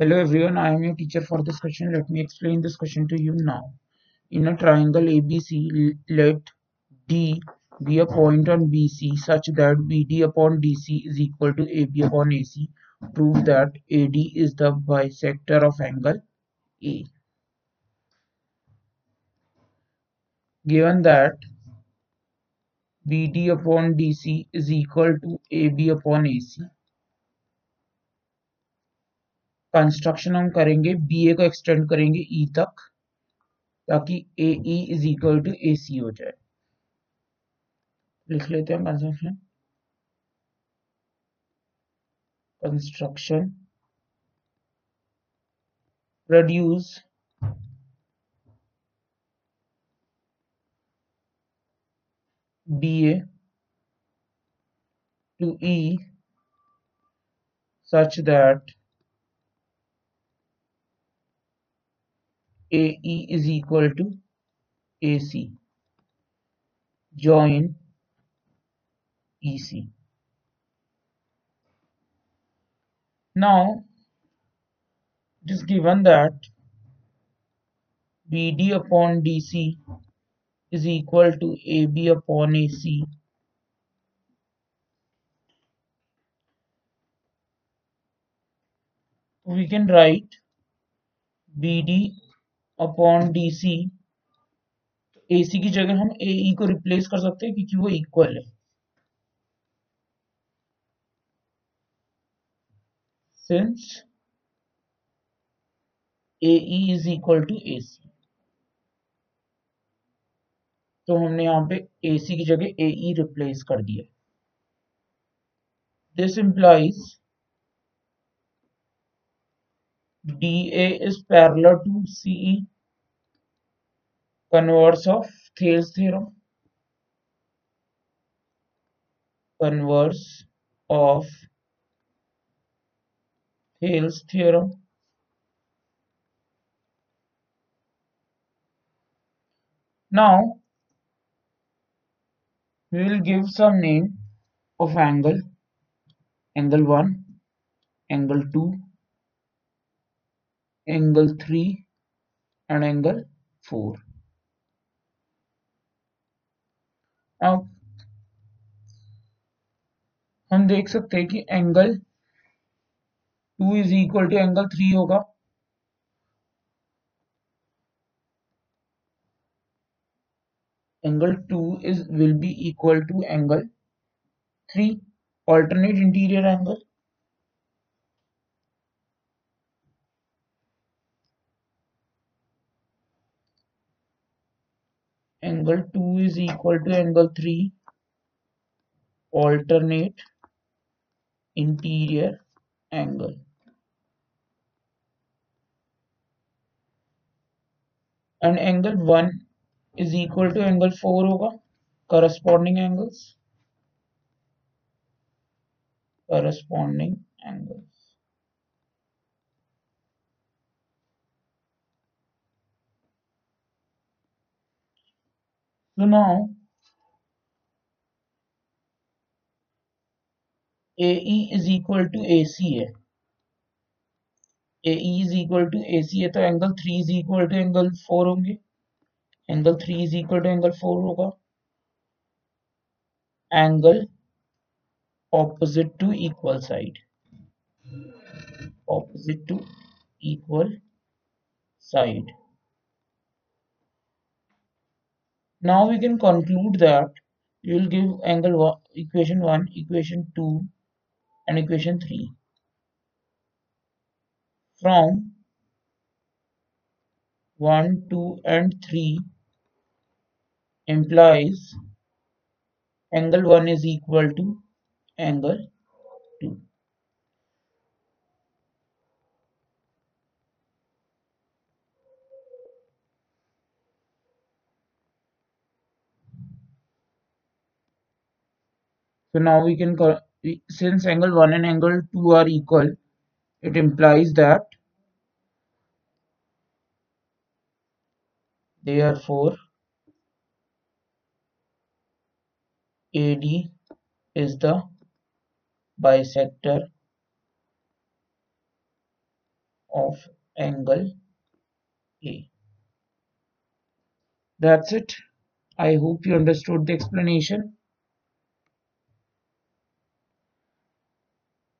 Hello everyone, I am your teacher for this question. Let me explain this question to you now. In a triangle ABC, let D be a point on BC such that BD upon DC is equal to AB upon AC. Prove that AD is the bisector of angle A. Given that BD upon DC is equal to AB upon AC, construction हम करेंगे B A को extend करेंगे E e तक, ताकि A E is equal to A C हो जाए। लिख लेते हैं construction construction produce B A to E such that AE is equal to AC. Join EC. Now, it is given that BD upon DC is equal to AB upon AC. We can write BD upon D C A C की जगह हम A E e को replace कर सकते हैं क्योंकि वो equal है। Since A E is equal to A C तो हमने यहाँ पे ए सी की जगह ए ई रिप्लेस कर दिया। This implies DA is parallel to CE. Converse of Thales theorem. Converse of Thales theorem. Now we will give some name of angle angle 1 angle 2 angle three and angle four अब हम देख सकते हैं कि angle two is equal to angle three होगा। Angle two is will be equal to angle three alternate interior angle angle 2 is equal to angle 3 alternate interior angle and angle 1 is equal to angle 4 होगा corresponding angles corresponding angles So now AE is equal to AC है AE is equal to AC है तो angle 3 is equal to angle 4 होंगे angle 3 is equal to angle 4 होगा angle opposite to equal side opposite to equal side Now we can conclude that you will give angle one, equation 1, equation 2 and equation 3 from 1, 2 and 3 implies angle 1 is equal to angle 2. So now we can, since angle 1 and angle 2 are equal, it implies that therefore AD is the bisector of angle A. That's it. I hope you understood the explanation.